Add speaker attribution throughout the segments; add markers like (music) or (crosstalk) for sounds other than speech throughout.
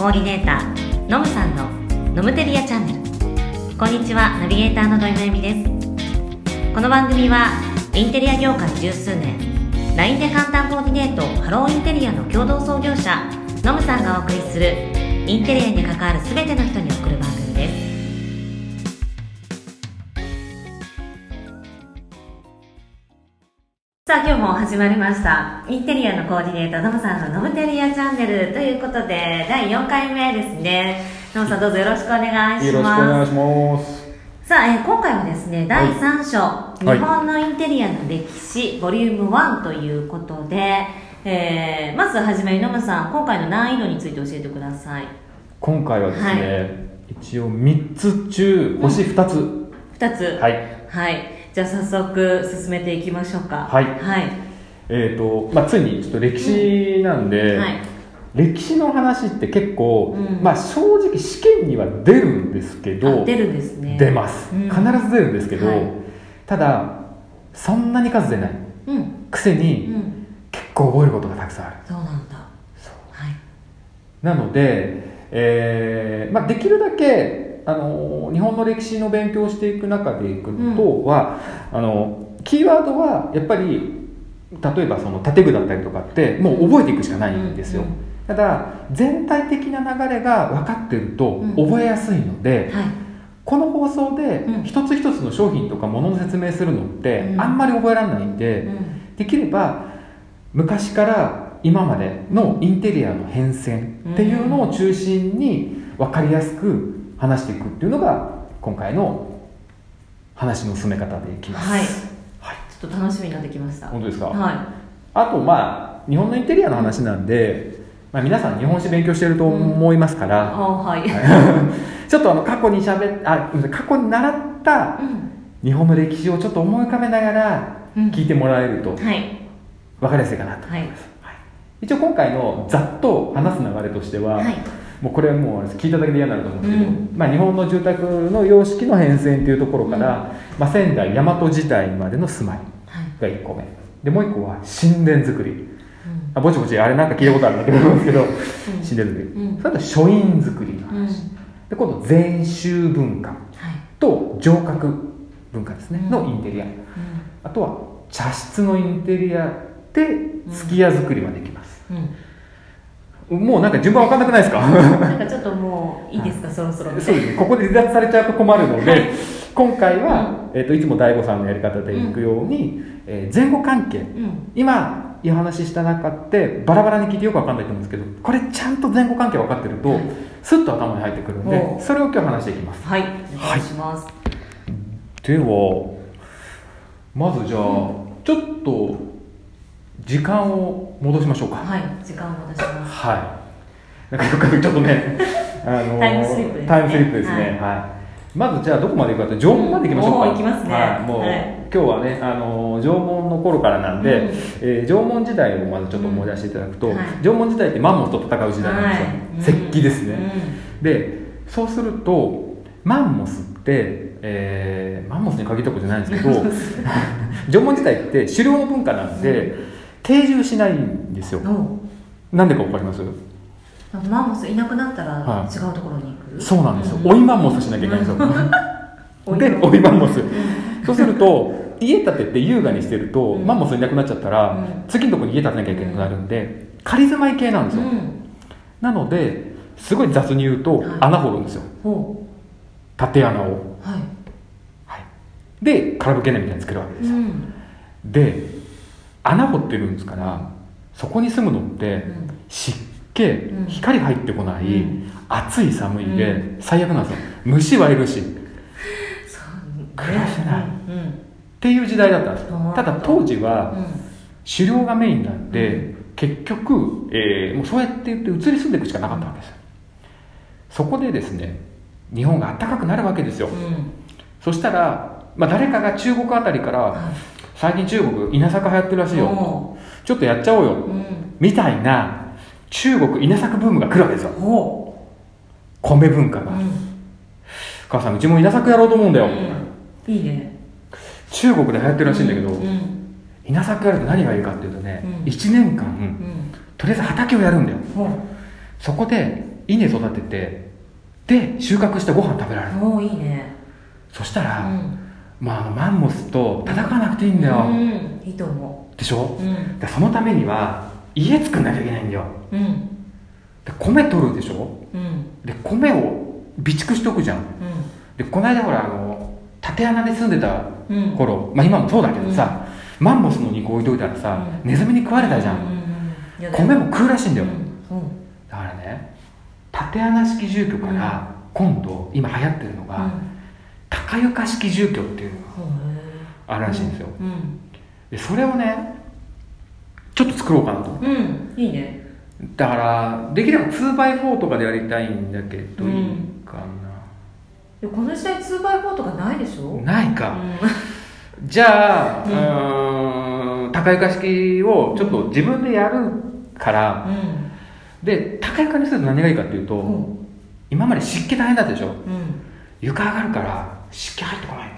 Speaker 1: コーディネーターのむさんのノムテリアチャンネル。こんにちは。ナビゲーターの土井まゆみです。この番組はインテリア業界十数年。LINE で簡単コーディネートハローインテリアの共同創業者のむさんがお送りするインテリアに関わる全ての人に送る番も始まりました。インテリアのコーディネーターノムさんのノムテリアチャンネル。ということで第4回目ですね。ノムさんどうぞよろしくお願いします。
Speaker 2: よろしくお願いします。
Speaker 1: さあ、えー今回はですね第3章、
Speaker 2: はい。
Speaker 1: 日本のインテリアの歴史ボリューム1ということで、えーまずはじめにノムさん今回の難易度について教えてください。
Speaker 2: 今回はですね、
Speaker 1: は
Speaker 2: 一応3つ中星2つ、
Speaker 1: 2つ。
Speaker 2: はい。
Speaker 1: はいじゃあ早速進めていきましょうか。
Speaker 2: はい。
Speaker 1: はい、
Speaker 2: えっ、と、まあ、ついにちょっと歴史なんで、
Speaker 1: はい。
Speaker 2: 歴史の話って結構、
Speaker 1: うん。
Speaker 2: まあ正直試験には出るんですけど、
Speaker 1: あ出るんですね。
Speaker 2: 出ます、
Speaker 1: うん。
Speaker 2: 必ず出るんですけど、
Speaker 1: はい。
Speaker 2: ただ、そんなに数出ない。
Speaker 1: うん。う
Speaker 2: くせに、
Speaker 1: ん。
Speaker 2: 結構覚えることがたくさんある。
Speaker 1: そうなんだ。
Speaker 2: そう。
Speaker 1: はい。
Speaker 2: なので、えーまあ、できるだけあの日本の歴史の勉強をしていく中でいくのとは、あのキーワードはやっぱり例えばその建具だったりとかってもう覚えていくしかないんですよ、
Speaker 1: うんうん
Speaker 2: ただ全体的な流れが分かってると
Speaker 1: うん
Speaker 2: 覚えやすいので、
Speaker 1: はい。
Speaker 2: この放送で
Speaker 1: うん。
Speaker 2: 一つ一つの商品とかものの説明するのって
Speaker 1: うん。
Speaker 2: あんまり覚えられないんで、
Speaker 1: うん。
Speaker 2: できれば昔から今までのインテリアの変遷っていうのを中心に分かりやすく話していくっていうのが今回の話の進め方でいきます。
Speaker 1: はい。
Speaker 2: はい。
Speaker 1: ちょっと楽しみになってきました。
Speaker 2: 本当ですか、
Speaker 1: は
Speaker 2: あとまあ日本のインテリアの話なんで、まあ、皆さん日本史勉強してると思いますか
Speaker 1: い
Speaker 2: ら、
Speaker 1: あはい、(laughs)
Speaker 2: ちょっとあの過去にしゃべあ過去に習った
Speaker 1: うん。
Speaker 2: 日本の歴史をちょっと思い浮かべながら
Speaker 1: うん。
Speaker 2: 聞いてもらえると
Speaker 1: はい。
Speaker 2: 分かりやすいかなと
Speaker 1: はい。
Speaker 2: 一応今回のざっと話す流れとしては、
Speaker 1: はい
Speaker 2: もうこれはもう聞いただけで嫌になると思うんですけど、
Speaker 1: うん。
Speaker 2: まあ、日本の住宅の様式の変遷というところから、まあ、仙台大和時代までの住まい
Speaker 1: はい。
Speaker 2: が1個目。でもう1個は神殿作り。
Speaker 1: うん。
Speaker 2: あぼちぼちあれなんか聞いたことあるんだけど神殿作り、
Speaker 1: うん。
Speaker 2: それと書院作りの
Speaker 1: うん。
Speaker 2: 話、で今度禅宗文化
Speaker 1: はい。
Speaker 2: と城郭文化ですね、
Speaker 1: うん。
Speaker 2: のインテリア。
Speaker 1: うん。
Speaker 2: あとは茶室のインテリアですき家作りまできます、
Speaker 1: うん
Speaker 2: もうなんか順番わかんなくないですか？
Speaker 1: なんかちょっともういいですか、そろそろ。
Speaker 2: そうですね、ここで離脱されちゃうと困るので、
Speaker 1: はい。
Speaker 2: 今回は、えー、といつも大悟さんのやり方でいくように、えー前後関係。
Speaker 1: うん。
Speaker 2: 今お話しした中ってバラバラに聞いてよく分かんないと思うんですけどこれちゃんと前後関係分かってると、
Speaker 1: はい。
Speaker 2: スッと頭に入ってくるんでそれを今日話していきます。
Speaker 1: はい、お願いします。
Speaker 2: ではまずじゃあ、ちょっと時間を戻しましょうか
Speaker 1: はい、時間を戻します。
Speaker 2: はい。なんかよくちょっとね、(laughs) あの
Speaker 1: タイムスリップですね
Speaker 2: タイムスリップですね。はい。まずじゃあどこまで行くかって縄文まで行きましょうか。
Speaker 1: うんきますね
Speaker 2: はい。もう、
Speaker 1: はい
Speaker 2: 今日はね、あの縄文の頃からなんで、
Speaker 1: うん
Speaker 2: えー縄文時代をまずちょっと思い出していただくと、
Speaker 1: うんはい
Speaker 2: 縄文時代ってマンモスと戦う時代なんですよ。
Speaker 1: はい
Speaker 2: 石器ですね。
Speaker 1: う
Speaker 2: で、そうするとマンモスって、えーマンモスに限ったことじゃないんですけど、(laughs) 縄文時代って狩猟の文化なんで、定住しないんですよ。なんでかわかります？
Speaker 1: マンモスいなくなったら
Speaker 2: はい。
Speaker 1: 違うところに行く？
Speaker 2: そうなんですよ、
Speaker 1: う
Speaker 2: 追いマンモスしなきゃいけないんですよ、(laughs) で追いマンモス
Speaker 1: うん。
Speaker 2: そうすると家建てて優雅にしてると、
Speaker 1: うん。
Speaker 2: マンモスいなくなっちゃったら、
Speaker 1: うん。
Speaker 2: 次のとこに家建てなきゃいけなくなるんで、仮住まい系なんですよ、
Speaker 1: うん。
Speaker 2: なのですごい雑に言うと、
Speaker 1: はい。
Speaker 2: 穴掘るんですよ。
Speaker 1: ほ
Speaker 2: 縦穴を、
Speaker 1: う。はい。
Speaker 2: はい、で空ぶけないみたいに作るわけですよ、
Speaker 1: うん。
Speaker 2: で穴掘ってるんですからそこに住むのって、
Speaker 1: うん
Speaker 2: 湿気、
Speaker 1: うん。
Speaker 2: 光入ってこない、
Speaker 1: うん。
Speaker 2: 暑い寒いで、
Speaker 1: う
Speaker 2: 最悪なんですよ。虫はいるし
Speaker 1: そう。
Speaker 2: 暮らせない。っていう時代だったんです。ただ当時は
Speaker 1: うん。
Speaker 2: 狩猟がメインなんで、
Speaker 1: う
Speaker 2: 結局、えーもうそうやって言って移り住んでいくしかなかったわけですよ。そこでですね日本が暖かくなるわけですよ、
Speaker 1: うん。
Speaker 2: そしたら、まあ、誰かが中国あたりから
Speaker 1: はい
Speaker 2: 最近中国稲作流行ってるらしいよ
Speaker 1: お
Speaker 2: ちょっとやっちゃおうよ
Speaker 1: うん。
Speaker 2: みたいな中国稲作ブームが来るわけですよ
Speaker 1: ほ
Speaker 2: 米文化
Speaker 1: う。
Speaker 2: が、
Speaker 1: うん。
Speaker 2: 母さんうちも稲作やろうと思うんだよ、
Speaker 1: うんいいね。
Speaker 2: 中国で流行ってるらしいんだけど、
Speaker 1: うん。
Speaker 2: 稲作やると何がいいかっていうとね、
Speaker 1: うん
Speaker 2: 1年間、
Speaker 1: うん。
Speaker 2: とりあえず畑をやるんだよ。そこで稲育ててで収穫したご飯食べられる
Speaker 1: おおいいね
Speaker 2: そしたら、
Speaker 1: うん
Speaker 2: まあ、マンモスと戦わなくていいんだよ、
Speaker 1: うんいいと思
Speaker 2: でしょ？
Speaker 1: ううん
Speaker 2: でそのためには家作んなきゃいけないんだよ。
Speaker 1: うん。
Speaker 2: で米取るでしょ？
Speaker 1: うん。
Speaker 2: で米を備蓄しとくじゃん。でこの間ほらあの縦穴で住んでた
Speaker 1: うん。うん
Speaker 2: 頃、まあ今もそうだけどさ、マンモスの肉置いといたらさ、
Speaker 1: うん。
Speaker 2: ネズミに食われたじゃん、米も食うらしいんだよ、
Speaker 1: うん。う。ん
Speaker 2: だからね縦穴式住居から今度今流行ってるのが、高床式住居っていうのが
Speaker 1: うん
Speaker 2: あるらしいんですよ、
Speaker 1: うん。
Speaker 2: でそれをねちょっと作ろうかなと
Speaker 1: うん。いいね。
Speaker 2: だからできれば 2x4 とかでやりたいんだけど、
Speaker 1: うん
Speaker 2: いいか
Speaker 1: でこの時代 2x4 とかないでしょ？
Speaker 2: なないか、
Speaker 1: う (laughs)
Speaker 2: じゃあ、
Speaker 1: うん。
Speaker 2: 高床式をちょっと自分でやるから、
Speaker 1: んうん。
Speaker 2: で高床にすると何がいいかっていうと、
Speaker 1: うん。
Speaker 2: 今まで湿気大変だったでしょ？
Speaker 1: うん。
Speaker 2: 床上がるから湿気入ってこない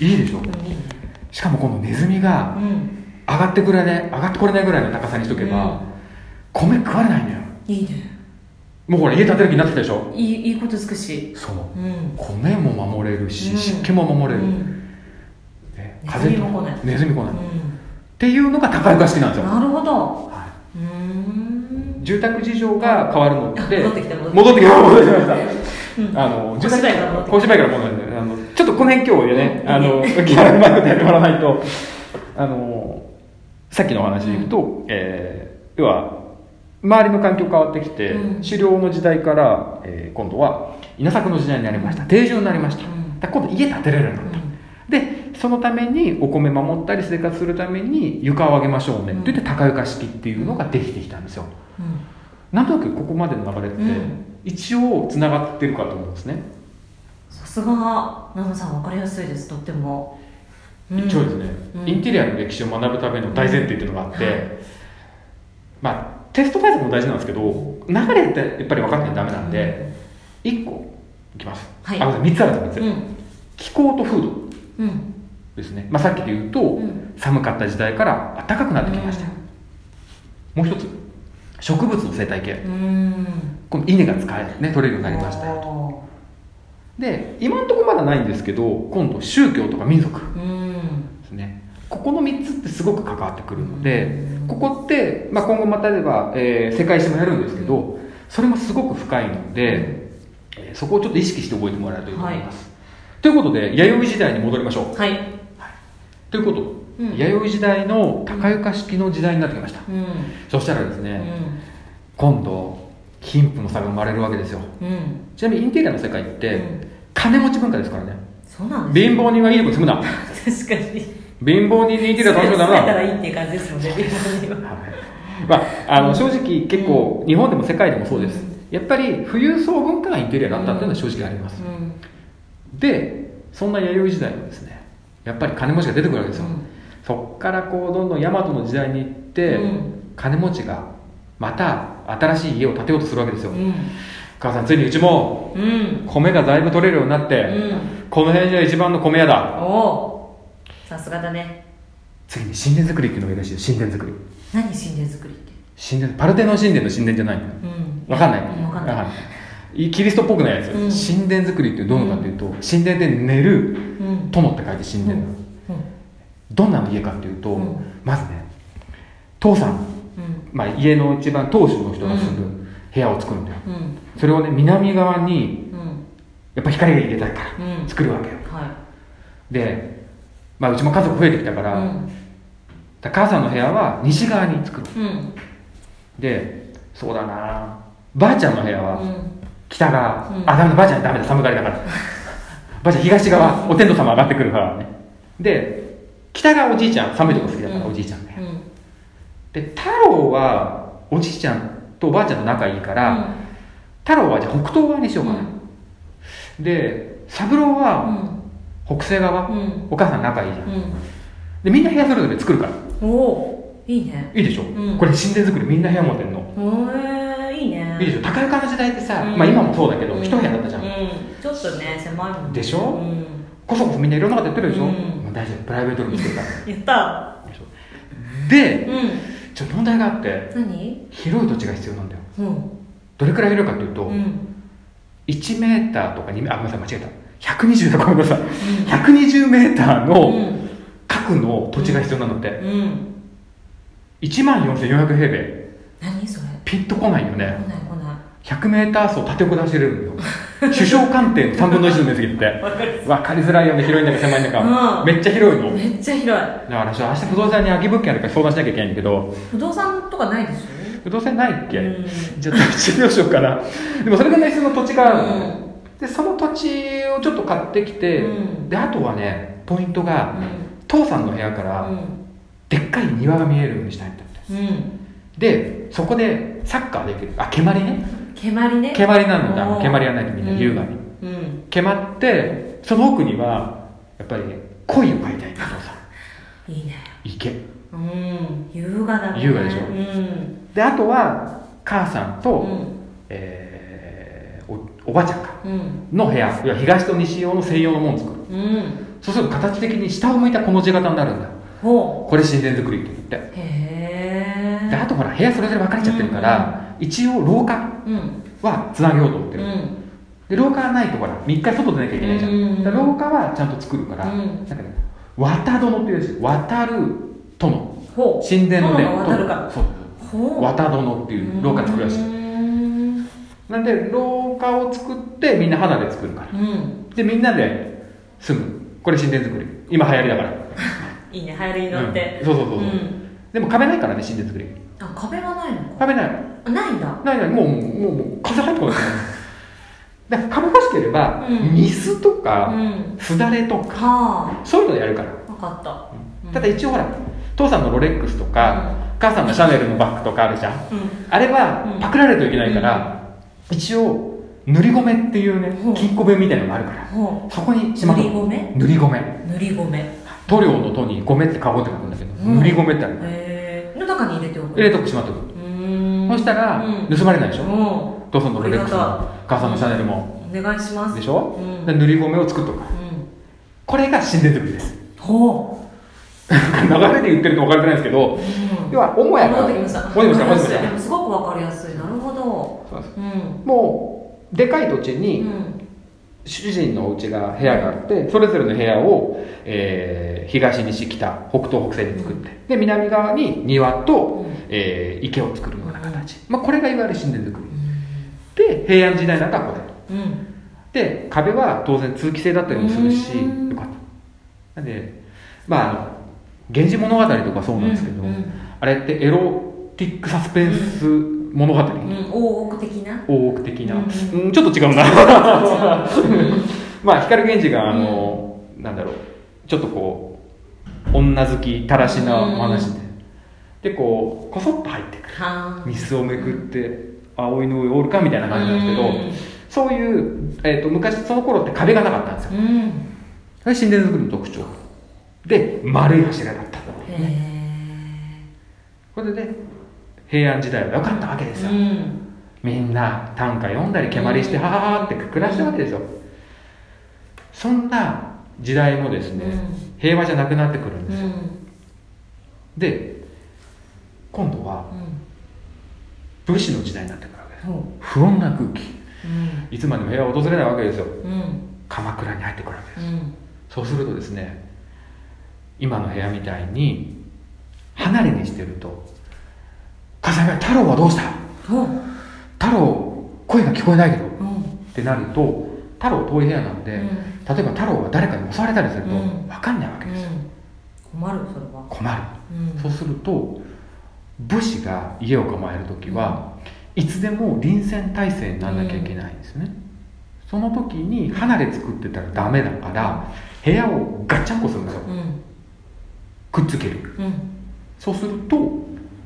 Speaker 1: いい
Speaker 2: でしょ？
Speaker 1: う
Speaker 2: しかもこのネズミが
Speaker 1: うん。
Speaker 2: 上がってくれね上がってこれないぐらいの高さにしとけば、
Speaker 1: うん。
Speaker 2: 米食われないんだよ。
Speaker 1: いいね。
Speaker 2: もうほら家建てる気になってきたでしょ？
Speaker 1: いいいいこと尽くし。
Speaker 2: そう。
Speaker 1: うん。
Speaker 2: 米も守れるし、
Speaker 1: うん。
Speaker 2: 湿気も守れる、
Speaker 1: うん。
Speaker 2: ね
Speaker 1: ネズミも来ない。
Speaker 2: ネズミ来ない、っ
Speaker 1: う
Speaker 2: ていうのが高床式なんですよ、
Speaker 1: んなるほど。
Speaker 2: は
Speaker 1: うーん。
Speaker 2: い、住宅事情が変わるので
Speaker 1: 戻ってきた戻ってきた。
Speaker 2: 戻ってきた戻ってきました。
Speaker 1: うん。
Speaker 2: あの
Speaker 1: 小芝居から戻ってきた
Speaker 2: あのちょっとこの辺今日ねあの (laughs) ギャラうまくやってもらわないとあのさっきのお話でいくと、えー要は周りの環境変わってきて、
Speaker 1: うん。
Speaker 2: 狩猟の時代から、えー今度は稲作の時代になりました。定住になりました、
Speaker 1: うん。
Speaker 2: 今度家建てれるようになった、でそのためにお米守ったり生活するために床を上げましょうね
Speaker 1: うん
Speaker 2: って言って高床式っていうのができてきたんですよ。
Speaker 1: うん。
Speaker 2: なんとなくここまでの流れって、
Speaker 1: うん。
Speaker 2: 一応つながってるかと思うんですね、
Speaker 1: さすがナムさん分かりやすいです。とっても。うん。
Speaker 2: 一応ですね、
Speaker 1: うん。
Speaker 2: インテリアの歴史を学ぶための大前提っていうのがあって、
Speaker 1: はい
Speaker 2: まあテスト対策も大事なんですけど流れってやっぱり分かってないとダメなんで、1個いきます、
Speaker 1: はい。
Speaker 2: あごめんなさい。3つあるんですよ、
Speaker 1: うん。
Speaker 2: 気候と風土
Speaker 1: うん。
Speaker 2: ですね、まあ、さっきで言うと、
Speaker 1: うん。
Speaker 2: 寒かった時代から暖かくなってきました、もう一つ植物の生態系。
Speaker 1: うん。
Speaker 2: この稲が使え、ね、取れるようになりましたよと。
Speaker 1: よ
Speaker 2: で今のところまだないんですけど今度宗教とか民族
Speaker 1: うん。
Speaker 2: ですね。ここの3つってすごく関わってくるので
Speaker 1: うん
Speaker 2: ここって、まあ、今後また例えば、えー世界史もやるんですけどそれもすごく深いので、えーそこをちょっと意識して覚えてもらえるといいと思います、ということで弥生時代に戻りましょう。
Speaker 1: はい。
Speaker 2: ということ、
Speaker 1: うん。
Speaker 2: 弥生時代の高床式の時代になってきました、
Speaker 1: うん。
Speaker 2: そしたらですね、
Speaker 1: うん。
Speaker 2: 今度貧富の差が生まれるわけですよ。
Speaker 1: うん。
Speaker 2: ちなみにインテリアの世界って、
Speaker 1: うん
Speaker 2: 金持ち文化ですからね。
Speaker 1: そうなん
Speaker 2: 貧乏人はいいとこ住むな。
Speaker 1: 確かに。
Speaker 2: 貧乏人にインテリア楽しむだ
Speaker 1: 住めた
Speaker 2: な
Speaker 1: らいいっていう感じですもんね貧乏人は。
Speaker 2: まあ、あの正直結構日本でも世界でもそうです。やっぱり富裕層文化がインテリアだったっていうのは正直あります。
Speaker 1: うん
Speaker 2: でそんな弥生時代もですねやっぱり金持ちが出てくるわけですよ、
Speaker 1: うん。
Speaker 2: そっからこうどんどん大和の時代に行って、
Speaker 1: うん。
Speaker 2: 金持ちがまた新しい家を建てようとするわけですよ、
Speaker 1: うん
Speaker 2: 母さんついにうちも
Speaker 1: うん。
Speaker 2: 米がだいぶ取れるようになって、
Speaker 1: うん。
Speaker 2: この辺じゃ一番の米屋だ。
Speaker 1: おお。さすがだね。
Speaker 2: 次に神殿作りっていうのがいいらしいよ神殿作り。
Speaker 1: 何神殿作りって？
Speaker 2: 神殿パルテノン神殿の神殿じゃないの
Speaker 1: うん。
Speaker 2: わかんない。
Speaker 1: うんわかんない。
Speaker 2: キリストっぽくないやつ、
Speaker 1: うん。
Speaker 2: 神殿作りってどういうのかっていうと、神殿で寝る
Speaker 1: うん。
Speaker 2: 友って書いて神殿なの、
Speaker 1: うん。
Speaker 2: どんな家かっていうと、
Speaker 1: うん。
Speaker 2: まずね父さん。まあ、家の一番当主の人が住む部屋を作るんだよ、
Speaker 1: うん。
Speaker 2: それをね南側に
Speaker 1: うん。
Speaker 2: やっぱ光が入れたいから
Speaker 1: うん。
Speaker 2: 作るわけよ。
Speaker 1: は
Speaker 2: で、まあ、うちも家族増えてきたから,、母さんの部屋は西側に作る
Speaker 1: う。ん。
Speaker 2: でそうだな。ばあちゃんの部屋は
Speaker 1: うん。
Speaker 2: 北側、
Speaker 1: うん。
Speaker 2: あダメだばあちゃんダメだ寒がりだから。(laughs) ばあちゃん東側お天道様上がってくるからね。で北側おじいちゃん寒いとこ好きだから、
Speaker 1: うん。
Speaker 2: おじいちゃんね
Speaker 1: うん
Speaker 2: で太郎はおじいちゃんとおばあちゃんと仲いいから、太郎はじゃあ北東側にしようかな、で三郎
Speaker 1: う
Speaker 2: は
Speaker 1: ん。
Speaker 2: 北西側、
Speaker 1: うん。
Speaker 2: お母さん仲いいじゃん。
Speaker 1: うん。
Speaker 2: でみんな部屋それぞれ作るから。
Speaker 1: おおいいね。
Speaker 2: いいでしょ、
Speaker 1: うん。
Speaker 2: これ神殿作りみんな部屋持ってんの。
Speaker 1: へえいいね。
Speaker 2: いいでしょ？高床の時代ってさ、
Speaker 1: うん。
Speaker 2: まあ今もそうだけど
Speaker 1: うん。
Speaker 2: 一部屋だったじゃん、
Speaker 1: うん。ちょっとね狭いもんね。
Speaker 2: でしょ？
Speaker 1: うん。
Speaker 2: こそこそみんないろんなことやってるでしょ、
Speaker 1: うん。
Speaker 2: まあ大丈夫。プライベートルーム作るから。(laughs)
Speaker 1: やった。
Speaker 2: で
Speaker 1: うん
Speaker 2: ちょっと問題があって
Speaker 1: 何？
Speaker 2: 広い土地が必要なんだよ。
Speaker 1: うん。
Speaker 2: どれくらい広いかというと、
Speaker 1: うん。
Speaker 2: 1メーターとか2メあごめんなさい間違えた。120だごめんなさい。120メーター
Speaker 1: う
Speaker 2: の
Speaker 1: ん。
Speaker 2: 角の土地が必要なのって、
Speaker 1: うん。
Speaker 2: 1万4400平米。
Speaker 1: 何それ？
Speaker 2: ピンとこないよ
Speaker 1: 来
Speaker 2: ね
Speaker 1: ない来ない。
Speaker 2: 100メーター走縦横出してるのよ (laughs) 首相官邸の3分の1の面積って。
Speaker 1: わかる
Speaker 2: 分かりづらいよね広いんだか狭いんだか、
Speaker 1: うん。
Speaker 2: めっちゃ広いの。
Speaker 1: めっちゃ広い。
Speaker 2: だから明日不動産に空き物件あるから相談しなきゃいけないんだけど。
Speaker 1: 不動産とかないでし
Speaker 2: 不動産ないっけ、
Speaker 1: うん。
Speaker 2: じゃあ土地どうしようかな。(laughs) でもそれぐらいその土地があるの。ね、
Speaker 1: う
Speaker 2: でその土地をちょっと買ってきて、
Speaker 1: うん。
Speaker 2: であとはねポイントが、
Speaker 1: ょ
Speaker 2: 父さんの部屋か
Speaker 1: う
Speaker 2: ら
Speaker 1: ん。
Speaker 2: でっかい庭が見えるようにしたいんだってでそこでサッカーできる。あ蹴鞠ね
Speaker 1: 蹴鞠ね。
Speaker 2: 蹴鞠なんだ。蹴鞠やらないとみんな優雅に、
Speaker 1: うん。
Speaker 2: 蹴鞠ってその奥にはやっぱり恋を描いたいんだ父さん。
Speaker 1: いいね。
Speaker 2: 池
Speaker 1: うん。優雅だね。
Speaker 2: 優雅でしょ。
Speaker 1: うん。
Speaker 2: であとは母さんと、
Speaker 1: うん。
Speaker 2: えーおおばあちゃんか。
Speaker 1: うん
Speaker 2: の部屋。いや東と西用の専用のものを作る
Speaker 1: うん。
Speaker 2: そうすると形的に下を向いたこの字型になるんだ。よ
Speaker 1: ほ
Speaker 2: これ神殿作りって言って。
Speaker 1: うへえ
Speaker 2: であとほら部屋それぞれ分かれちゃってるから、一応廊下
Speaker 1: うん
Speaker 2: はつなげようと思ってる、
Speaker 1: うん。
Speaker 2: で廊下がないとほら3日外出なきゃいけないじゃん、
Speaker 1: うん
Speaker 2: だから廊下はちゃんと作るから、
Speaker 1: うん。
Speaker 2: なんかね渡殿っていうんですよ渡る殿。神殿のね
Speaker 1: 渡るか
Speaker 2: そう。渡殿っていう廊下作るらしい。
Speaker 1: うん。
Speaker 2: なんで廊下を作ってみんな花で作るから。
Speaker 1: うん。
Speaker 2: でみんなで住む。これ神殿作り。今流行りだから。(laughs)
Speaker 1: いいね流行りに乗って。
Speaker 2: うん。そうそうそうそう、
Speaker 1: ん
Speaker 2: でも壁ないからね神殿作り
Speaker 1: あ壁はないのか。
Speaker 2: 壁ない
Speaker 1: あないんだ。
Speaker 2: ないないもうもうもう風入ってこない。だから壁欲しければ、
Speaker 1: うん。
Speaker 2: ニスとか、
Speaker 1: うん。
Speaker 2: すだれとか
Speaker 1: は
Speaker 2: そういうのでやるから、
Speaker 1: あ分かった。うん。
Speaker 2: ただ一応ほら父さんのロレックスとか、母さんのシャネルのバッグとかあるじゃん。
Speaker 1: うん。
Speaker 2: あれは
Speaker 1: うん。
Speaker 2: パクられるといけないから、一応塗り米っていうね金庫弁みたいなのがあるから。
Speaker 1: ほ
Speaker 2: そこに
Speaker 1: う
Speaker 2: しまっ
Speaker 1: 塗り米
Speaker 2: 塗り米
Speaker 1: 塗り米
Speaker 2: 塗料の「と」に「米」ってカゴって書くんだけど、
Speaker 1: うん
Speaker 2: 塗り米ってある
Speaker 1: へえの中に入れておく
Speaker 2: 入れとくしまっとく、
Speaker 1: うん
Speaker 2: そしたら盗まれないでしょ、
Speaker 1: うん
Speaker 2: 父さんのロレックスも母さんのシャネルも、
Speaker 1: お願いします
Speaker 2: でしょ、
Speaker 1: うん
Speaker 2: で塗り米を作っとく
Speaker 1: うん
Speaker 2: これが神殿作りです
Speaker 1: ほう
Speaker 2: 流れで言ってると分かりづらいんですけど
Speaker 1: うん
Speaker 2: 要は母屋が
Speaker 1: 戻ってきました
Speaker 2: 戻ってきました戻ってきました
Speaker 1: でもすごくわかりやすいなるほど
Speaker 2: そうです
Speaker 1: うん
Speaker 2: もうでかい土地
Speaker 1: う
Speaker 2: に
Speaker 1: ん
Speaker 2: 主人のお家が部屋があってそれぞれの部屋を、えー東西北北東北西に作ってで南側に庭と、
Speaker 1: うん。
Speaker 2: えー池を作るような形、まあ、これがいわゆる神殿作り。
Speaker 1: うん
Speaker 2: で平安時代なんかはこれ
Speaker 1: うん。
Speaker 2: で壁は当然通気性だったりもするし
Speaker 1: うん。
Speaker 2: よかった。なんでまああの「源氏物語」とかそうなんですけど、
Speaker 1: うんうん。
Speaker 2: あれってエロティックサスペンス物語、
Speaker 1: うん。大奥的な？
Speaker 2: 大奥的な、
Speaker 1: うん。
Speaker 2: うんちょっと違うな。(laughs)
Speaker 1: う。ん (laughs)
Speaker 2: まあ光源氏があの、なんだろう。ちょっとこう女好きたらしなお話で、でこうこそっと入ってくる。
Speaker 1: は
Speaker 2: ミスをめくって葵の上おるかみたいな感じなんですけど、そういう、えー、と昔その頃って壁がなかったんですよ。
Speaker 1: うん。
Speaker 2: それ神殿作りの特徴。で丸い柱だったと
Speaker 1: へえ。
Speaker 2: これで平安時代は良かったわけですよ、
Speaker 1: うん。
Speaker 2: みんな短歌読んだり蹴鞠して
Speaker 1: うん。
Speaker 2: はははって暮らしたわけですよ。そんな時代もですね、
Speaker 1: うん。
Speaker 2: 平和じゃなくなってくるん
Speaker 1: う
Speaker 2: ですよ、
Speaker 1: ん。
Speaker 2: で今度は武士の時代になってくるわけです。
Speaker 1: ほ
Speaker 2: 不穏な空気。いつまでも平和を訪れないわけですよ。
Speaker 1: うん。
Speaker 2: 鎌倉に入ってくるわけです、
Speaker 1: うん。
Speaker 2: そうするとですね今の部屋みたいに離れにしてると「笠井太郎はどうした？太郎声が聞こえないけど」
Speaker 1: うん。
Speaker 2: ってなると太郎遠い部屋なんで、
Speaker 1: うん
Speaker 2: 例えば太郎が誰かに襲われたりすると
Speaker 1: うん。
Speaker 2: 分かんないわけですよ、
Speaker 1: 困るそれは。
Speaker 2: 困る、
Speaker 1: うん。
Speaker 2: そうすると武士が家を構える時はいつでも臨戦態勢にならなきゃいけないんですね、その時に離れ作ってたらダメだから部屋をガッチャンコするんですよ。
Speaker 1: うん。
Speaker 2: くっつける。
Speaker 1: うん。
Speaker 2: そうすると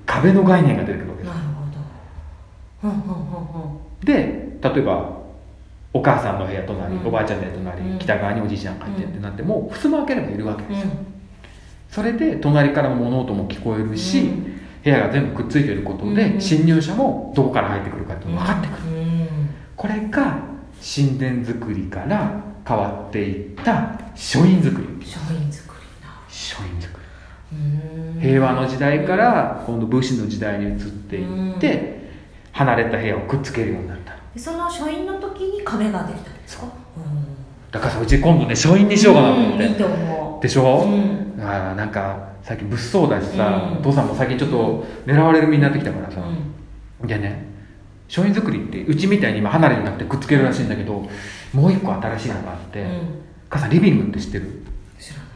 Speaker 2: 壁の概念が出てくるわけです。で例えばお母さんの部屋隣、
Speaker 1: うん。
Speaker 2: おばあちゃんの部屋隣、
Speaker 1: うん。
Speaker 2: 北側におじいちゃんがいてってなっても襖を開ければいるわけですよ、
Speaker 1: うん。
Speaker 2: それで隣からの物音も聞こえるし、
Speaker 1: うん。
Speaker 2: 部屋が全部くっついていることで、
Speaker 1: うん。
Speaker 2: 侵入者もどこから入ってくるかって分かってくる、
Speaker 1: うん。
Speaker 2: これが神殿作りから変わっていった書院作り
Speaker 1: 商品作りな
Speaker 2: 書院作
Speaker 1: うん。
Speaker 2: り平和の時代から今度武士の時代に移っていって、離れた部屋をくっつけるようになった
Speaker 1: でその書院の時に壁ができたんですか？
Speaker 2: だからさうち今度ね書院にしようかなと思って、
Speaker 1: うんいいと思
Speaker 2: でしょ、
Speaker 1: うん。
Speaker 2: あーなんか最近物騒だしさ、
Speaker 1: うん。
Speaker 2: お父さんも最近ちょっと狙われる身になってきたから
Speaker 1: う、
Speaker 2: さ、
Speaker 1: うん。
Speaker 2: でね書院作りってうちみたいに今離れになってくっつけるらしいんだけどもう一個新しいのがあって、
Speaker 1: うん。
Speaker 2: 母さんリビングって知ってる？
Speaker 1: 知らない。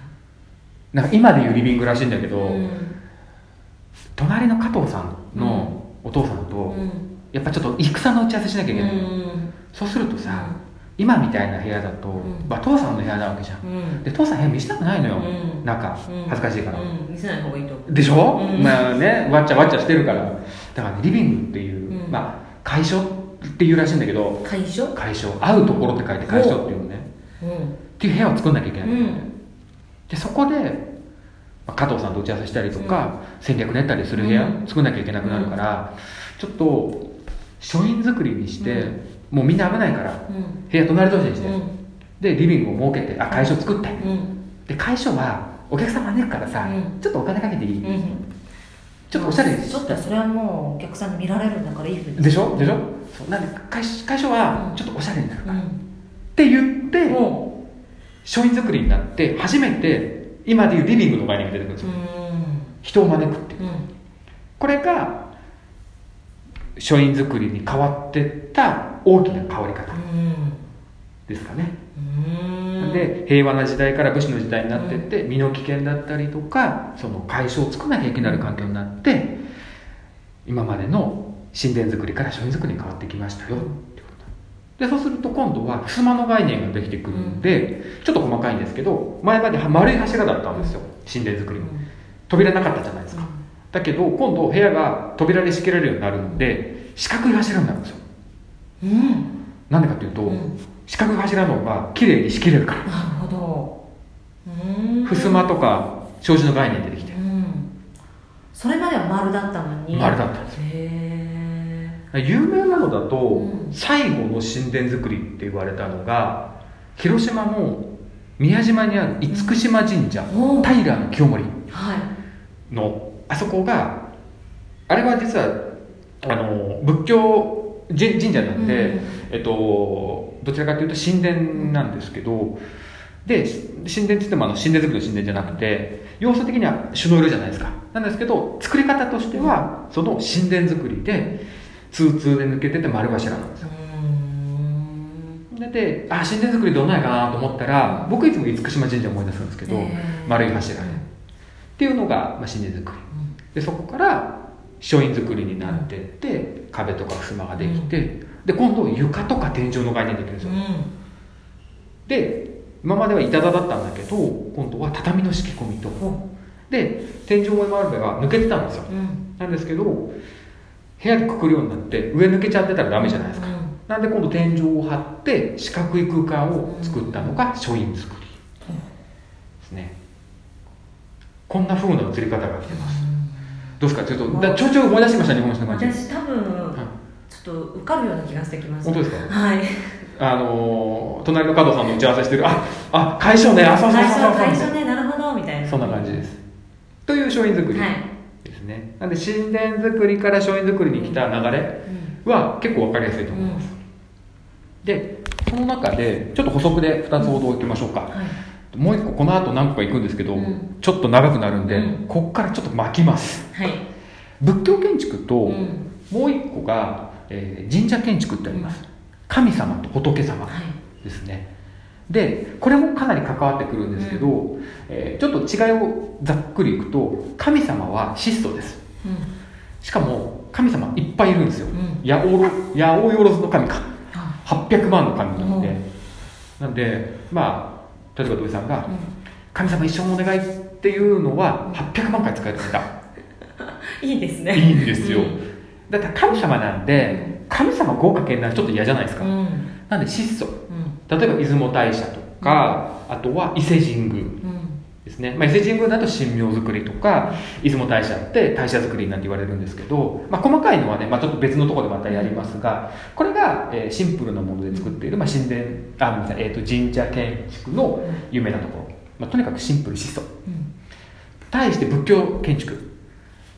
Speaker 2: なんか今でいうリビングらしいんだけど、
Speaker 1: うん。
Speaker 2: 隣の加藤さんのお父さんと、
Speaker 1: うん
Speaker 2: やっぱちょっと戦の打ち合わせしなきゃいけない、
Speaker 1: うん。
Speaker 2: そうするとさ、今みたいな部屋だと、
Speaker 1: ん。
Speaker 2: まあ、父さんの部屋なわけじゃん、
Speaker 1: うん。
Speaker 2: で父さん部屋見せたくないのよ、
Speaker 1: うん。
Speaker 2: 中。
Speaker 1: うん。
Speaker 2: 恥ずかしいから、
Speaker 1: うん。見せない方がいいと思う。
Speaker 2: でしょ、
Speaker 1: うん。
Speaker 2: まあねわっちゃわっちゃしてるから。だからねリビングっていう、
Speaker 1: うん。
Speaker 2: まあ会所っていうらしいんだけど
Speaker 1: 会所？
Speaker 2: 会所。会うところって書いて会所っていうのね。
Speaker 1: うん。
Speaker 2: っていう部屋を作んなきゃいけない、
Speaker 1: うん。
Speaker 2: でそこで、まあ、加藤さんと打ち合わせしたりとか、戦略練ったりする部屋
Speaker 1: うん。
Speaker 2: 作んなきゃいけなくなるから、ちょっと書院作りにして、
Speaker 1: うん。
Speaker 2: もうみんな危ないから
Speaker 1: うん。
Speaker 2: 部屋隣同士にして、
Speaker 1: うん。
Speaker 2: でリビングを設けてあ会所作って、
Speaker 1: うん。
Speaker 2: で会所はお客さん招くからさ、
Speaker 1: うん。
Speaker 2: ちょっとお金かけていい、
Speaker 1: うん。
Speaker 2: ちょっとおしゃれ。に
Speaker 1: ちょっとそれはもうお客さんに見られるんだからいいふうに
Speaker 2: でしょ？でしょ？そう。なんで会会所は
Speaker 1: うん。
Speaker 2: ちょっとおしゃれになるから、っ
Speaker 1: うん。
Speaker 2: て言って
Speaker 1: も
Speaker 2: 書院作りになって初めて今でいうリビングの概念が出てくるんです
Speaker 1: う
Speaker 2: よ、
Speaker 1: ん。
Speaker 2: 人を招くっていう。
Speaker 1: うん。
Speaker 2: これが書院作りに変わってった大きな変わり方
Speaker 1: うん。
Speaker 2: ですかね、
Speaker 1: うん。
Speaker 2: で平和な時代から武士の時代になってって、身の危険だったりとかその会所を作らなきゃいけない環境になって今までの神殿作りから書院作りに変わってきましたよってことでそうすると今度は襖の概念ができてくるんで、ちょっと細かいんですけど前まで丸い柱だったんですよ神殿作りの。扉なかったじゃないですか、だけど今度部屋が扉で仕切れるようになるんで四角い柱になるんですよ。
Speaker 1: うん。
Speaker 2: なんでかっていうと、
Speaker 1: うん。
Speaker 2: 四角い柱の方が綺麗に仕切れるから。
Speaker 1: なるほど。うん。
Speaker 2: 襖とか障子の概念出てきて。
Speaker 1: うん。それまでは丸だったのに。
Speaker 2: 丸だったんです
Speaker 1: へ
Speaker 2: 有名なのだと、
Speaker 1: うん。
Speaker 2: 最後の神殿作りって言われたのが広島の宮島にある厳島神社、
Speaker 1: お
Speaker 2: 平清盛
Speaker 1: えはい
Speaker 2: のあそこがあれは実はあの仏教神神社なんで、
Speaker 1: うん。
Speaker 2: えっと、どちらかというと神殿なんですけどで神殿って言ってもあの神殿作りの神殿じゃなくて要素的には朱の色じゃないですか。なんですけど作り方としてはその神殿作りで通通で抜けてて丸柱なんですよ。
Speaker 1: うん。
Speaker 2: でであ神殿作りどんなんやかなと思ったら僕いつも厳島神社思い出すんですけど、
Speaker 1: へー
Speaker 2: 丸い柱で。っていうのが、まあ、神殿作りでそこから書院作りになってって、壁とか襖ができて、で今度床とか天井の概念できるんですよ、
Speaker 1: うん。
Speaker 2: で今までは板田だったんだけど今度は畳の敷き込みと
Speaker 1: お
Speaker 2: で天井も今までは抜けてたんですよ。
Speaker 1: うん。
Speaker 2: なんですけど部屋でくくるようになって上抜けちゃってたらダメじゃないですか、
Speaker 1: うん。
Speaker 2: なんで今度天井を張って四角い空間を作ったのが書院作りですね。こんな風な映り方が来てますどうですか？ちょっとだちょいちょい思い出してきました日本史の感じ。
Speaker 1: 私多分ちょっと受かるような気がしてきます。
Speaker 2: 本当ですか？
Speaker 1: はい。(laughs)
Speaker 2: あのー隣の加藤さんの打ち合わせしてる。ああ会所ねあそうそう
Speaker 1: 最
Speaker 2: そうそう。
Speaker 1: ねなるほどみたいな。
Speaker 2: そんな感じです。という書院作り。
Speaker 1: はい。
Speaker 2: ですね、なんで神殿作りから書院作りに来た流れは結構分かりやすいと思います、でその中でちょっと補足で2つほどいきましょうか、
Speaker 1: はい
Speaker 2: もう一個この後何個か行くんですけど、
Speaker 1: うん。
Speaker 2: ちょっと長くなるんで、
Speaker 1: うん。
Speaker 2: こっからちょっと巻きます。
Speaker 1: はい。
Speaker 2: 仏教建築と、
Speaker 1: うん。
Speaker 2: もう一個が、えー神社建築ってあります、神様と仏様
Speaker 1: はい。
Speaker 2: ですね。でこれもかなり関わってくるんですけど、えーちょっと違いをざっくりいくと神様は質素です。
Speaker 1: うん。
Speaker 2: しかも神様いっぱいいるんですよ、
Speaker 1: うん。
Speaker 2: 八百万の神か。
Speaker 1: あ。
Speaker 2: 800万の神なんで、
Speaker 1: うん。
Speaker 2: なんでまあ例えば土井さんが、
Speaker 1: うん。
Speaker 2: 神様一生お願いっていうのは800万回使えるんだ
Speaker 1: いいですね。
Speaker 2: いいんですよ、
Speaker 1: うん。
Speaker 2: だって神様なんで神様豪華絢爛ちょっと嫌じゃないですか、
Speaker 1: うん。
Speaker 2: なんで質素。
Speaker 1: うん。
Speaker 2: 例えば出雲大社とか、あとは伊勢神宮。
Speaker 1: うん
Speaker 2: ですね、まあ、伊勢神宮だと神廟作りとか出雲大社って大社作りなんて言われるんですけど、まあ、細かいのはね、まあ、ちょっと別のところでまたやりますがこれが、えーシンプルなもので作っている、まあ、神殿あごめんなさい、えー、と神社建築の有名なところ、まあ、とにかくシンプル質素。
Speaker 1: うん。
Speaker 2: 対して仏教建築。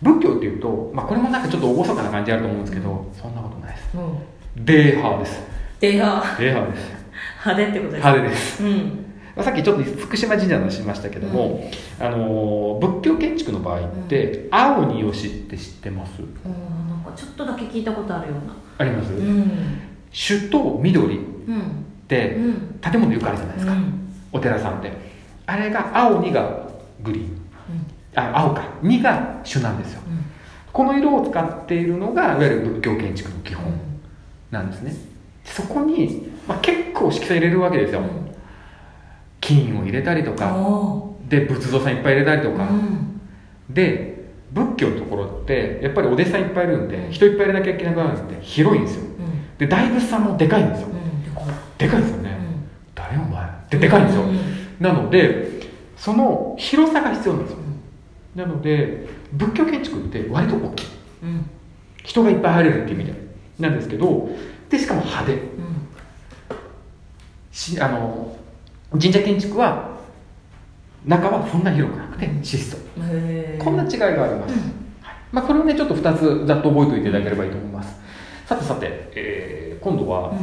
Speaker 2: 仏教っていうと、まあ、これもなんかちょっと厳かな感じあると思うんですけどそんなことないです。
Speaker 1: うん。
Speaker 2: デーハーです。
Speaker 1: でや
Speaker 2: デーハーです。
Speaker 1: 派手ってことです
Speaker 2: 派手です。
Speaker 1: うん
Speaker 2: まあさっきちょっと福島神社の話しましたけども、あのー仏教建築の場合って、青によしって知ってます？
Speaker 1: うんなんかちょっとだけ聞いたことあるような。
Speaker 2: あります、
Speaker 1: うん。
Speaker 2: 朱と緑っ
Speaker 1: うん
Speaker 2: て
Speaker 1: うん。
Speaker 2: 建物よくあるじゃないですか、
Speaker 1: うん。
Speaker 2: お寺さんって。あれが青2がグリーン。あ青か。2が朱なんですよ。
Speaker 1: うん。
Speaker 2: この色を使っているのがいわゆる仏教建築の基本
Speaker 1: うん。
Speaker 2: なんですね。そこに、まあ、結構色彩入れるわけですよ、金を入れたりとか
Speaker 1: お
Speaker 2: で仏像さんいっぱい入れたりと
Speaker 1: ー
Speaker 2: か、
Speaker 1: うん。
Speaker 2: で仏教のところってやっぱりお弟子さんいっぱいいるんで人いっぱい入れなきゃいけなくなるんで広いんですよ。
Speaker 1: うん。
Speaker 2: で大仏さんもでかいんですよ。
Speaker 1: うん。で
Speaker 2: かい。ですよね、誰お前ってでかいんですよ、
Speaker 1: うん。
Speaker 2: なのでその広さが必要なんですよ。
Speaker 1: うん。
Speaker 2: なので仏教建築って割と大きい。
Speaker 1: うん。
Speaker 2: 人がいっぱい入れるっていう意味で。なんですけどでしかも派手。
Speaker 1: うん。
Speaker 2: しあの神社建築は中はそんなに広くなくて質素。こんな違いがあります、
Speaker 1: うん。
Speaker 2: はい。まあ、これをねちょっと2つざっと覚えておいていただければいいと思います。さてさて、えー今度は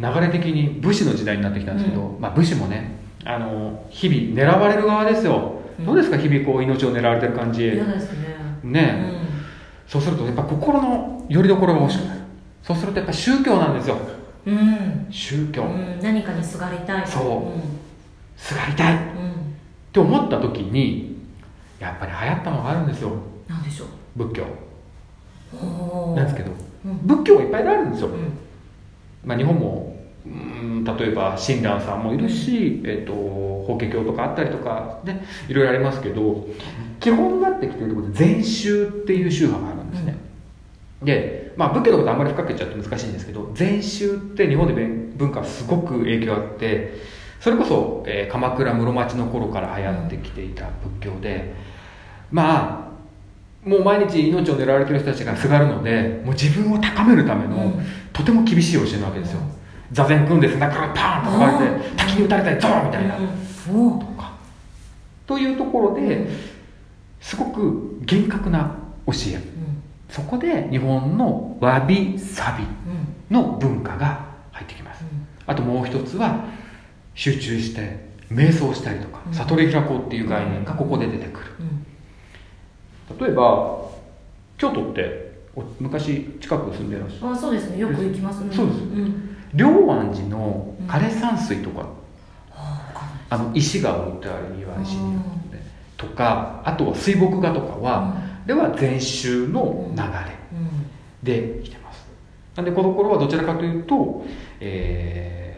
Speaker 2: 流れ的に武士の時代になってきたんですけど、まあ、武士もねあの日々狙われる側ですよ、
Speaker 1: うん。
Speaker 2: どうですか日々こう命を狙われてる感じ。
Speaker 1: 嫌ですね。
Speaker 2: ね、そうするとやっぱ心の拠り所が欲しくなる。そうするとやっぱ宗教なんですよ
Speaker 1: うん。うん
Speaker 2: 宗教、
Speaker 1: うん。何かにすがりたい。
Speaker 2: そう。すがりたい。って思った時にやっぱり流行ったのがあるんですよ。
Speaker 1: なんでしょう。
Speaker 2: 仏教。なんですけど
Speaker 1: うん。
Speaker 2: 仏教はいっぱいあるんですよ、
Speaker 1: うん。
Speaker 2: まあ、日本もうん例えば親鸞さんもいるし、えっと法華経とかあったりとかねいろいろありますけど基本になってきているところで禅宗っていう宗派があるんですね、で、まあ、仏教のことあんまり深く言っちゃって難しいんですけど禅宗って日本で文文化すごく影響あってそれこそ、えー鎌倉室町の頃から流行ってきていた仏教でまあもう毎日命を狙われてる人たちがすがるのでもう自分を高めるための、
Speaker 1: うん。
Speaker 2: とても厳しい教えなわけですよ。座禅組んで背中からパーンと叩かれて滝に打たれたりゾーンみたいな、
Speaker 1: うん。おー
Speaker 2: というところですごく厳格な教え。
Speaker 1: うん
Speaker 2: そこで日本のわびさび
Speaker 1: うん。
Speaker 2: の文化が入ってきます。
Speaker 1: うん。
Speaker 2: あともう一つは集中して瞑想したりとか
Speaker 1: うん。
Speaker 2: 悟り開こうっていう概念がここで出てくる。
Speaker 1: うん。
Speaker 2: 例えば京都ってお昔近く住んでらっしゃる。
Speaker 1: あそうですね。よく行きます。ね
Speaker 2: そうです。
Speaker 1: ん。
Speaker 2: 龍安寺の枯山水とか
Speaker 1: あ
Speaker 2: の石が置いてある庭石によってとかあとは水墨画とかは、では禅宗の流れ
Speaker 1: うん
Speaker 2: で来てます。なんでこの頃はどちらかというと、えー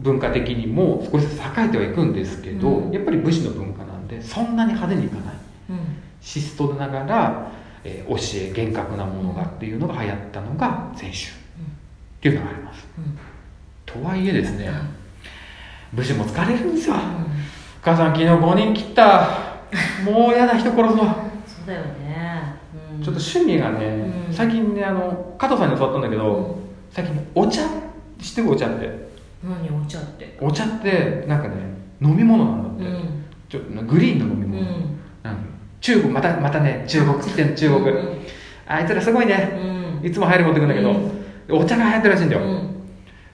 Speaker 2: 文化的にも少しずつ栄えてはいくんですけど、
Speaker 1: うん。
Speaker 2: やっぱり武士の文化なんでそんなに派手にいかない。
Speaker 1: うん。
Speaker 2: シストながら、えー教え厳格なものがっていうのが流行ったのが禅宗っていうのがあります。
Speaker 1: うん。
Speaker 2: とはいえですね
Speaker 1: うん。
Speaker 2: 武士も疲れるんですよ。
Speaker 1: うん。
Speaker 2: 母さん昨日5人切った。もう嫌だ人殺すの (laughs)
Speaker 1: そうだよね。うん
Speaker 2: ちょっと趣味がね、
Speaker 1: うん。
Speaker 2: 最近ねあの加藤さんに教わったんだけど、
Speaker 1: うん。
Speaker 2: 最近お茶知ってるお茶って？
Speaker 1: 何お茶って？
Speaker 2: お茶ってなんかね飲み物なんだって、
Speaker 1: うん。
Speaker 2: ちょっとグリーンの飲み
Speaker 1: う
Speaker 2: 物、
Speaker 1: ん。
Speaker 2: なんか中国またまたね中国来てん中国、
Speaker 1: うん。
Speaker 2: あいつらすごいね。
Speaker 1: うん。
Speaker 2: いつも入る持ってくんだけど、
Speaker 1: うん。
Speaker 2: お茶が流行ってるらしいんだよ、
Speaker 1: うん。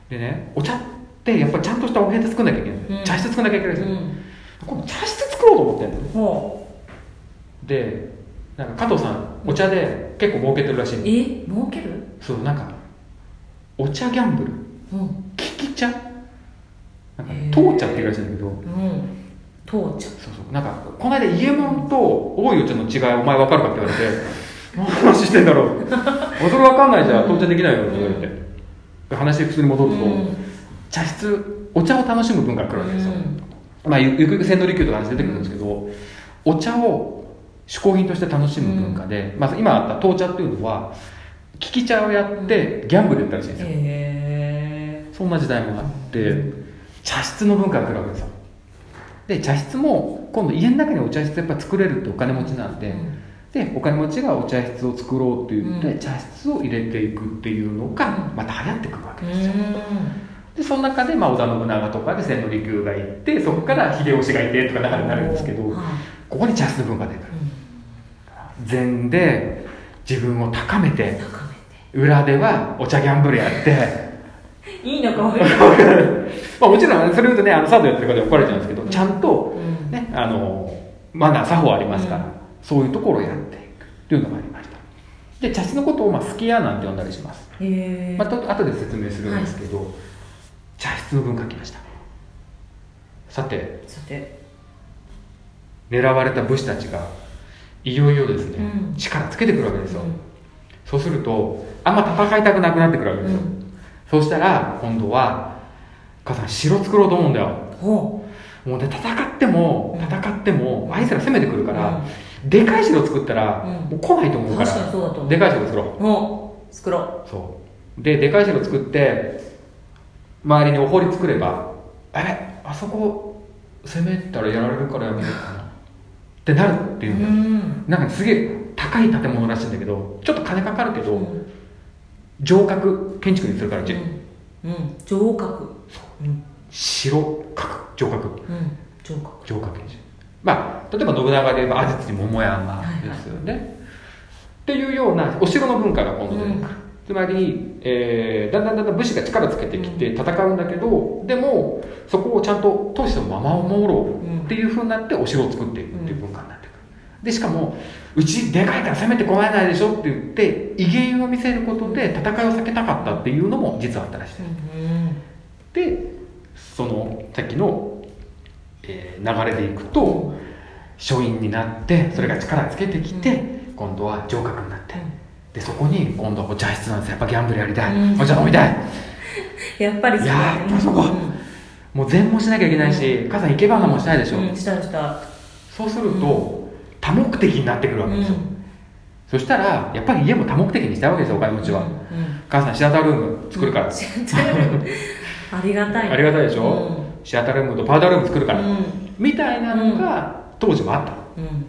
Speaker 2: でねお茶ってやっぱりちゃんとしたお部屋で作んなきゃいけない、
Speaker 1: うん。
Speaker 2: 茶室作んなきゃいけないんですよ、
Speaker 1: うん。
Speaker 2: 今度茶室作ろうと思ってんでなんか加藤さんお茶で結構儲けてるらしいの。
Speaker 1: うえ儲ける？
Speaker 2: そうなんかお茶ギャンブル。
Speaker 1: うん。
Speaker 2: 利き茶？なんか当茶っていうらしいんだけど。
Speaker 1: うん。当茶。
Speaker 2: そうそう。なんかこの間伊右衛門と大井お茶の違いお前分かるかって言われて (laughs) 何の話してんだろう。あそれ分かんないじゃん。当茶できないよって言われて。で話普通に戻ると、
Speaker 1: うん。
Speaker 2: 茶室お茶を楽しむ文化が来るわけですよ、まあ、ゆゆくゆく千利休とか話出てくるんですけど、お茶を嗜好品として楽しむ文化で、まず今あった当茶っていうのは利き茶をやってギャンブルやったらしいんですよ、
Speaker 1: へ
Speaker 2: そんな時代もあって茶室の文化が来るわけですよ。で茶室も今度家の中にお茶室やっぱ作れるってお金持ちなんで、でお金持ちがお茶室を作ろうって言って、
Speaker 1: うん。
Speaker 2: 茶室を入れていくっていうのが
Speaker 1: うん。
Speaker 2: また流行ってくるわけ
Speaker 1: う
Speaker 2: ですよ、
Speaker 1: ん。
Speaker 2: でその中で、まあ、織田信長とかで千利休がいてそこから秀吉がいてとか流れになるんですけど、
Speaker 1: は
Speaker 2: ここに茶室の文化が出てくる
Speaker 1: い
Speaker 2: 禅で自分を高めて
Speaker 1: 高
Speaker 2: 裏ではお茶ギャンブルやって。(laughs)
Speaker 1: いいのか悪いのか。(laughs)
Speaker 2: まあもちろんそれ言うとねあのサードやってる方に怒られちゃうんですけど、
Speaker 1: うん。
Speaker 2: ちゃんと、
Speaker 1: うん。
Speaker 2: ね、あのマナー作法ありますから、
Speaker 1: うん。
Speaker 2: そういうところをやっていくっていうのがありました。で茶室のことをまあスキヤなんて呼んだりします、まあ、と後で説明するんですけど、茶室の文化来ました。さて
Speaker 1: さて。
Speaker 2: 狙われた武士たちがいよいよですね、
Speaker 1: うん。
Speaker 2: 力つけてくるわけですよ、
Speaker 1: うん。
Speaker 2: そうするとあんま戦いたくなくなってくるわけですよ、
Speaker 1: うん。
Speaker 2: そうしたら今度は「母さん城作ろうと思うんだよ。
Speaker 1: ほ
Speaker 2: もうね戦っても
Speaker 1: うん。
Speaker 2: 戦ってもあいつら攻めてくる
Speaker 1: う
Speaker 2: から、でかい城作ったら、
Speaker 1: うん。
Speaker 2: もう来ないと思うからでかい城作ろ
Speaker 1: ほう。作ろ
Speaker 2: う。そう。ででかい城作って周りにお堀作ればあれ？あそこ攻めたらやられるからやめようかなってなるっていう
Speaker 1: うん
Speaker 2: だよ、
Speaker 1: ん。
Speaker 2: なんかすげえ高い建物らしいんだけどちょっと金かかるけど、
Speaker 1: うん
Speaker 2: 城郭建築にするからうち、
Speaker 1: うん。うん。城郭。う。ん。
Speaker 2: 城郭。城郭。
Speaker 1: うん。城郭。
Speaker 2: 城郭建築まあ例えば信長で言えば安土桃山ですよね、っていうようなお城の文化が今度出てくる、
Speaker 1: うん
Speaker 2: つまり、えーだんだんだんだん武士が力つけてきて戦うんだけど、でもそこをちゃんと当時のままを守ろうっていうふうになってお城を作っていくっていう文化になってくる。でしかもうちでかいから攻めてこられないでしょって言って威厳を見せることで戦いを避けたかったっていうのも実はあったらしい。です
Speaker 1: うん。
Speaker 2: でそのさっきの、えー流れでいくと書院になってそれが力つけてきて、今度は城郭になって、でそこに今度はお茶室なんですよ。やっぱギャンブルやりたい、
Speaker 1: うん。
Speaker 2: お茶飲みたい。
Speaker 1: やっぱりそ
Speaker 2: やっぱそこ
Speaker 1: うん。
Speaker 2: もう禅もしなきゃいけないし、母さん生け花もしたいでしょ、
Speaker 1: うんしたした。
Speaker 2: そうすると、多目的になってくるわけですよ、そしたらやっぱり家も多目的にしたいわけですよお金持ちは、母さんシアタールーム作るから、
Speaker 1: シアタールーム (laughs) ありがたい
Speaker 2: ありがたいでしょ、シアタールームとパウダールーム作るから、
Speaker 1: うん。
Speaker 2: みたいなのが当時もあった。
Speaker 1: うん。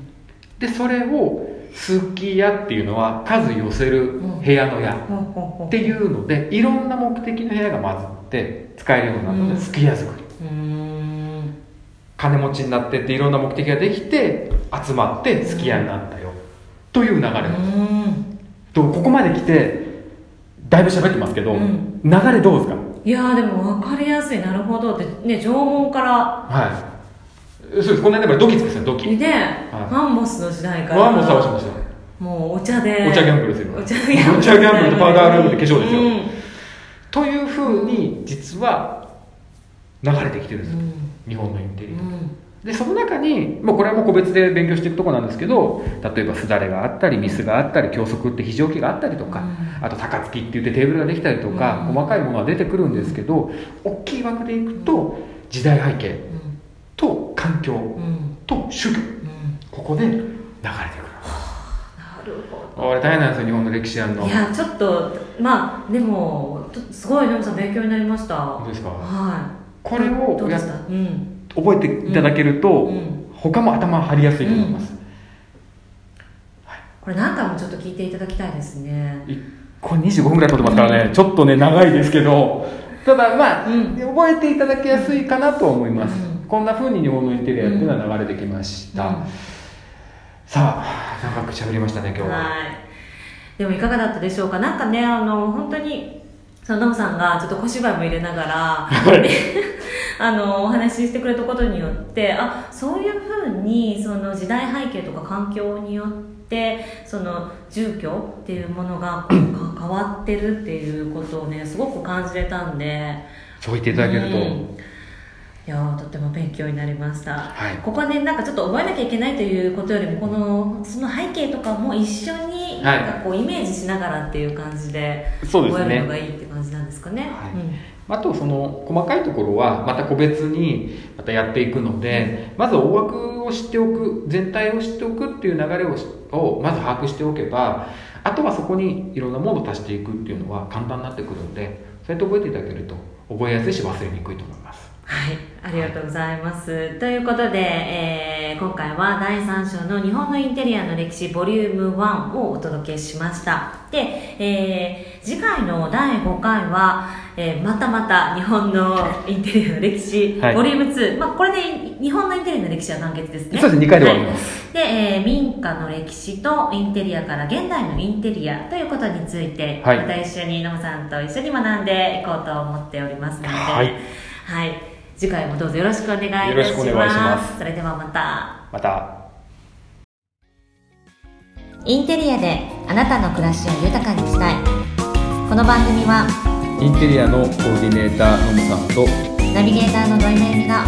Speaker 2: でそれをすき家っていうのは数寄せる部屋の屋
Speaker 1: ほうほうほう
Speaker 2: っていうのでいろんな目的の部屋が混ざって使えるようになったの
Speaker 1: うん。
Speaker 2: ですき家作り。金持ちになってっていろんな目的ができて集まってすき家になったよ。という流れ
Speaker 1: う
Speaker 2: です。
Speaker 1: ん。
Speaker 2: とここまで来てだいぶ喋ってますけど、
Speaker 1: うん。
Speaker 2: 流れどうですか？
Speaker 1: いやーでも分かりやすい。なるほどってね縄文から
Speaker 2: はいそうです。こんなにやっぱりドキつくですよドキ。
Speaker 1: で、
Speaker 2: はい。
Speaker 1: マンモスの時代から。
Speaker 2: ワンも倒しました
Speaker 1: もうお茶で。
Speaker 2: お茶ギャンブルですよ
Speaker 1: お茶ギャンブル
Speaker 2: お茶ギャンブルとパウダールームで化粧ですよ。
Speaker 1: うん。
Speaker 2: というふうに実は流れてきてるんですよ、日本のインテリア、
Speaker 1: うん。
Speaker 2: でその中にもうこれはもう個別で勉強していくところなんですけど例えばすだれがあったりミスがあったり教則って非常機があったりとか、
Speaker 1: うん。
Speaker 2: あと高槻って言ってテーブルができたりとか、
Speaker 1: うん。
Speaker 2: 細かいものは出てくるんですけど大きい枠でいくと時代背景。
Speaker 1: うん
Speaker 2: と環境
Speaker 1: うん。
Speaker 2: と宗教。
Speaker 1: うん。
Speaker 2: ここで流れてくる。
Speaker 1: なるほど。
Speaker 2: これ大変なんですよ日本の歴史やんの。
Speaker 1: いやちょっとまあでもとすごいノムさん勉強になりました。
Speaker 2: 本当ですか？
Speaker 1: はい。
Speaker 2: これをや
Speaker 1: どうん。
Speaker 2: 覚えていただけると、
Speaker 1: うん
Speaker 2: 他も頭張りやすいと思います、
Speaker 1: これ何回もちょっと聞いていただきたいですね。
Speaker 2: いこれ25分ぐらい撮ってますからね、ちょっとね長いですけど。ただまあ、
Speaker 1: うん。
Speaker 2: 覚えていただきやすいかなと思います、
Speaker 1: うん
Speaker 2: こんな風に日本のインテリアっていうのは流れてきました、
Speaker 1: うん。
Speaker 2: さあ長く喋りましたね今日は、
Speaker 1: はい。でもいかがだったでしょうか？なんかねあの本当にそのノムさんがちょっと小芝居も入れながら、(laughs) あのお話ししてくれたことによってあそういうふうにその時代背景とか環境によってその住居っていうものが変わってるっていうことをねすごく感じれたんで。
Speaker 2: そう言っていただけると、
Speaker 1: うんいやーとっても勉強になりました、
Speaker 2: はい。
Speaker 1: ここはねなんかちょっと覚えなきゃいけないということよりもこのその背景とかも一緒に
Speaker 2: はい。
Speaker 1: なんかこうイメージしながらっていう感じで覚えるのが
Speaker 2: ね
Speaker 1: いいって感じなんですかね。
Speaker 2: はい。あとその細かいところはまた個別にまたやっていくので、まず大枠を知っておく全体を知っておくっていう流れをしをまず把握しておけばあとはそこにいろんなものを足していくっていうのは簡単になってくるのでそうやって覚えていただけると覚えやすいし忘れにくいと思います
Speaker 1: はい、ありがとうございます。ということで、えー今回は第3章の日本のインテリアの歴史ボリューム1をお届けしました。で、えー次回の第5回は、えーまたまた日本のインテリアの歴史、
Speaker 2: はい。
Speaker 1: ボリューム2、まあ、これで日本のインテリアの歴史は完結ですね。
Speaker 2: そうです2回で終わります、
Speaker 1: で、えー民家の歴史とインテリアから現代のインテリアということについて、
Speaker 2: はい。
Speaker 1: また一緒に野茂さんと一緒に学んでいこうと思っておりますので、
Speaker 2: はい。
Speaker 1: はい次回もどうぞよろしくお願いいたします。
Speaker 2: よろしくお願いします。
Speaker 1: それではまた。
Speaker 2: また。
Speaker 1: インテリアであなたの暮らしを豊かにしたい。この番組は
Speaker 2: インテリアのコーディネーターのむさんと
Speaker 1: ナビゲーターの土井めぐみが